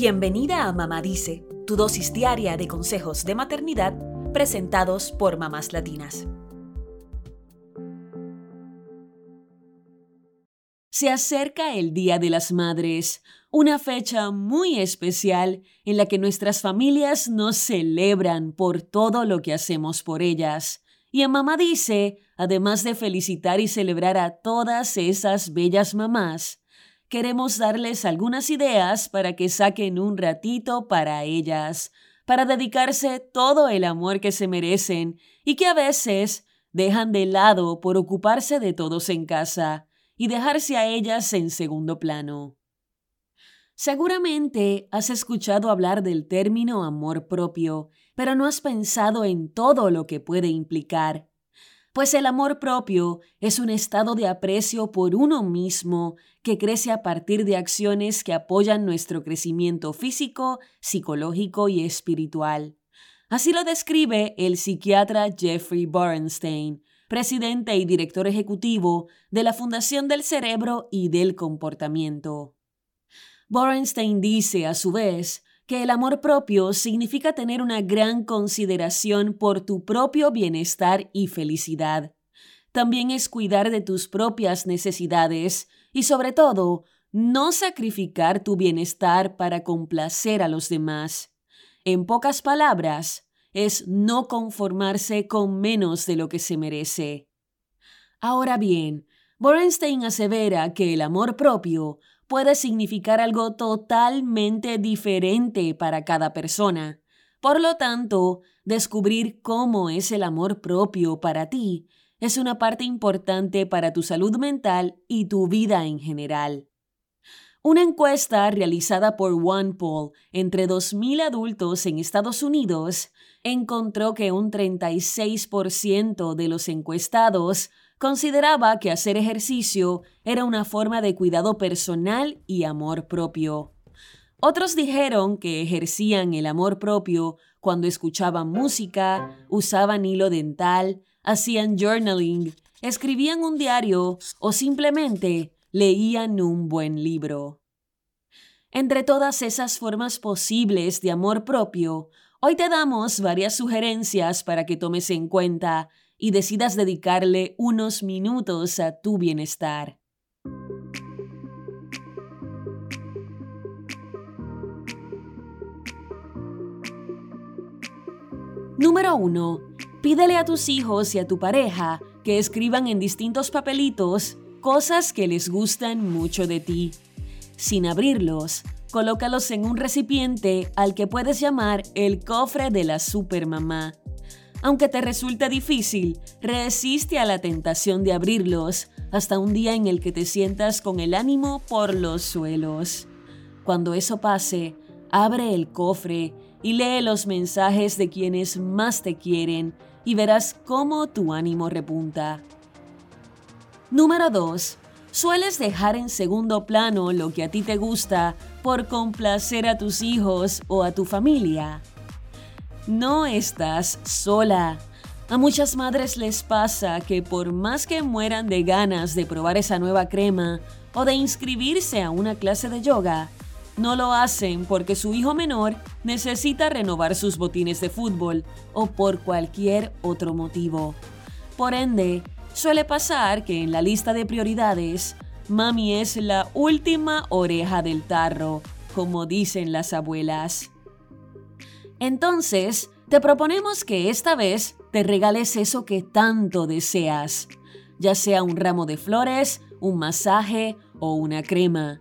Bienvenida a Mamá Dice, tu dosis diaria de consejos de maternidad presentados por mamás latinas. Se acerca el Día de las Madres, una fecha muy especial en la que nuestras familias nos celebran por todo lo que hacemos por ellas. Y en Mamá dice, además de felicitar y celebrar a todas esas bellas mamás, queremos darles algunas ideas para que saquen un ratito para ellas, para dedicarse todo el amor que se merecen y que a veces dejan de lado por ocuparse de todos en casa y dejarse a ellas en segundo plano. Seguramente has escuchado hablar del término amor propio, pero no has pensado en todo lo que puede implicar. Pues el amor propio es un estado de aprecio por uno mismo que crece a partir de acciones que apoyan nuestro crecimiento físico, psicológico y espiritual. Así lo describe el psiquiatra Jeffrey Borenstein, presidente y director ejecutivo de la Fundación del Cerebro y del Comportamiento. Borenstein dice, a su vez, que el amor propio significa tener una gran consideración por tu propio bienestar y felicidad. También es cuidar de tus propias necesidades y sobre todo, no sacrificar tu bienestar para complacer a los demás. En pocas palabras, es no conformarse con menos de lo que se merece. Ahora bien, Borenstein asevera que el amor propio puede significar algo totalmente diferente para cada persona. Por lo tanto, descubrir cómo es el amor propio para ti es una parte importante para tu salud mental y tu vida en general. Una encuesta realizada por OnePoll entre 2.000 adultos en Estados Unidos encontró que un 36% de los encuestados consideraba que hacer ejercicio era una forma de cuidado personal y amor propio. Otros dijeron que ejercían el amor propio cuando escuchaban música, usaban hilo dental, hacían journaling, escribían un diario o simplemente leían un buen libro. Entre todas esas formas posibles de amor propio, hoy te damos varias sugerencias para que tomes en cuenta y decidas dedicarle unos minutos a tu bienestar. Número 1. Pídele a tus hijos y a tu pareja que escriban en distintos papelitos cosas que les gustan mucho de ti. Sin abrirlos, colócalos en un recipiente al que puedes llamar el cofre de la supermamá. Aunque te resulte difícil, resiste a la tentación de abrirlos hasta un día en el que te sientas con el ánimo por los suelos. Cuando eso pase, abre el cofre y lee los mensajes de quienes más te quieren y verás cómo tu ánimo repunta. Número 2. Sueles dejar en segundo plano lo que a ti te gusta por complacer a tus hijos o a tu familia. No estás sola. A muchas madres les pasa que por más que mueran de ganas de probar esa nueva crema o de inscribirse a una clase de yoga, no lo hacen porque su hijo menor necesita renovar sus botines de fútbol o por cualquier otro motivo. Por ende, suele pasar que en la lista de prioridades, mami es la última oreja del tarro, como dicen las abuelas. Entonces, te proponemos que esta vez te regales eso que tanto deseas, ya sea un ramo de flores, un masaje o una crema.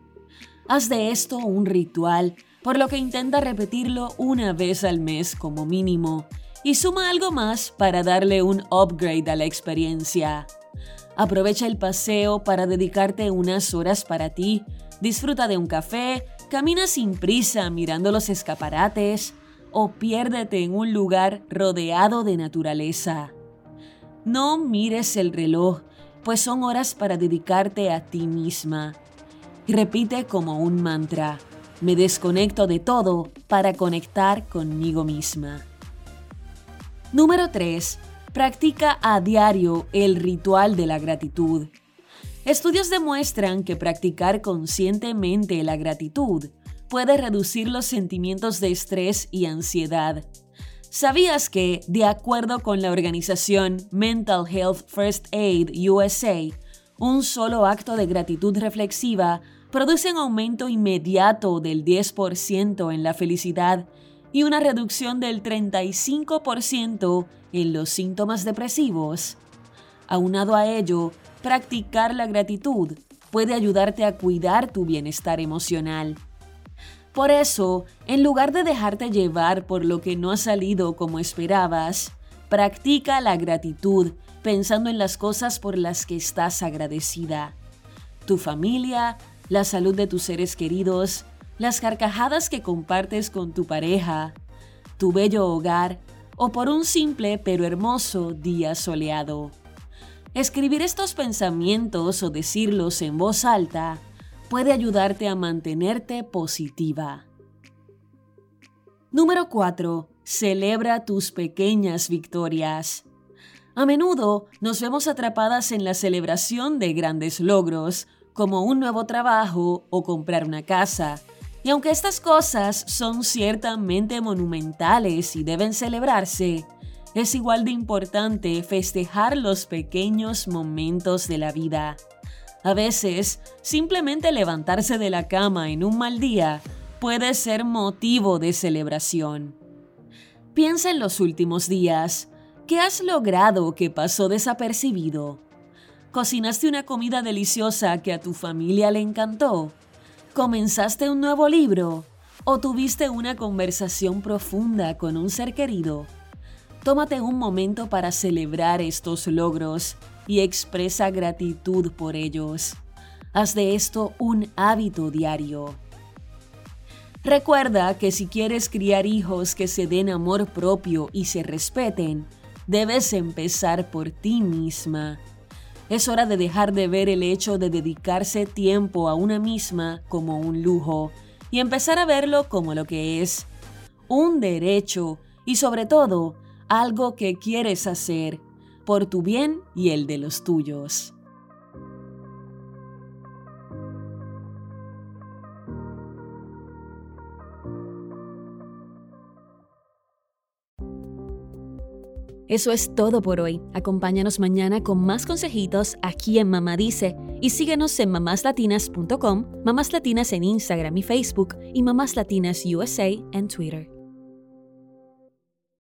Haz de esto un ritual, por lo que intenta repetirlo una vez al mes como mínimo, y suma algo más para darle un upgrade a la experiencia. Aprovecha el paseo para dedicarte unas horas para ti, disfruta de un café, camina sin prisa mirando los escaparates, o piérdete en un lugar rodeado de naturaleza. No mires el reloj, pues son horas para dedicarte a ti misma. Repite como un mantra, me desconecto de todo para conectar conmigo misma. Número 3. Practica a diario el ritual de la gratitud. Estudios demuestran que practicar conscientemente la gratitud puede reducir los sentimientos de estrés y ansiedad. ¿Sabías que, de acuerdo con la organización Mental Health First Aid USA, un solo acto de gratitud reflexiva produce un aumento inmediato del 10% en la felicidad y una reducción del 35% en los síntomas depresivos? Aunado a ello, practicar la gratitud puede ayudarte a cuidar tu bienestar emocional. Por eso, en lugar de dejarte llevar por lo que no ha salido como esperabas, practica la gratitud pensando en las cosas por las que estás agradecida. Tu familia, la salud de tus seres queridos, las carcajadas que compartes con tu pareja, tu bello hogar o por un simple pero hermoso día soleado. Escribir estos pensamientos o decirlos en voz alta puede ayudarte a mantenerte positiva. Número 4. Celebra tus pequeñas victorias. A menudo nos vemos atrapadas en la celebración de grandes logros, como un nuevo trabajo o comprar una casa. Y aunque estas cosas son ciertamente monumentales y deben celebrarse, es igual de importante festejar los pequeños momentos de la vida. A veces, simplemente levantarse de la cama en un mal día puede ser motivo de celebración. Piensa en los últimos días. ¿Qué has logrado que pasó desapercibido? ¿Cocinaste una comida deliciosa que a tu familia le encantó? ¿Comenzaste un nuevo libro? ¿O tuviste una conversación profunda con un ser querido? Tómate un momento para celebrar estos logros y expresa gratitud por ellos. Haz de esto un hábito diario. Recuerda que si quieres criar hijos que se den amor propio y se respeten, debes empezar por ti misma. Es hora de dejar de ver el hecho de dedicarse tiempo a una misma como un lujo y empezar a verlo como lo que es, un derecho y sobre todo algo que quieres hacer por tu bien y el de los tuyos. Eso es todo por hoy. Acompáñanos mañana con más consejitos aquí en Mamá Dice y síguenos en mamáslatinas.com, Mamás Latinas en Instagram y Facebook y Mamás Latinas USA en Twitter.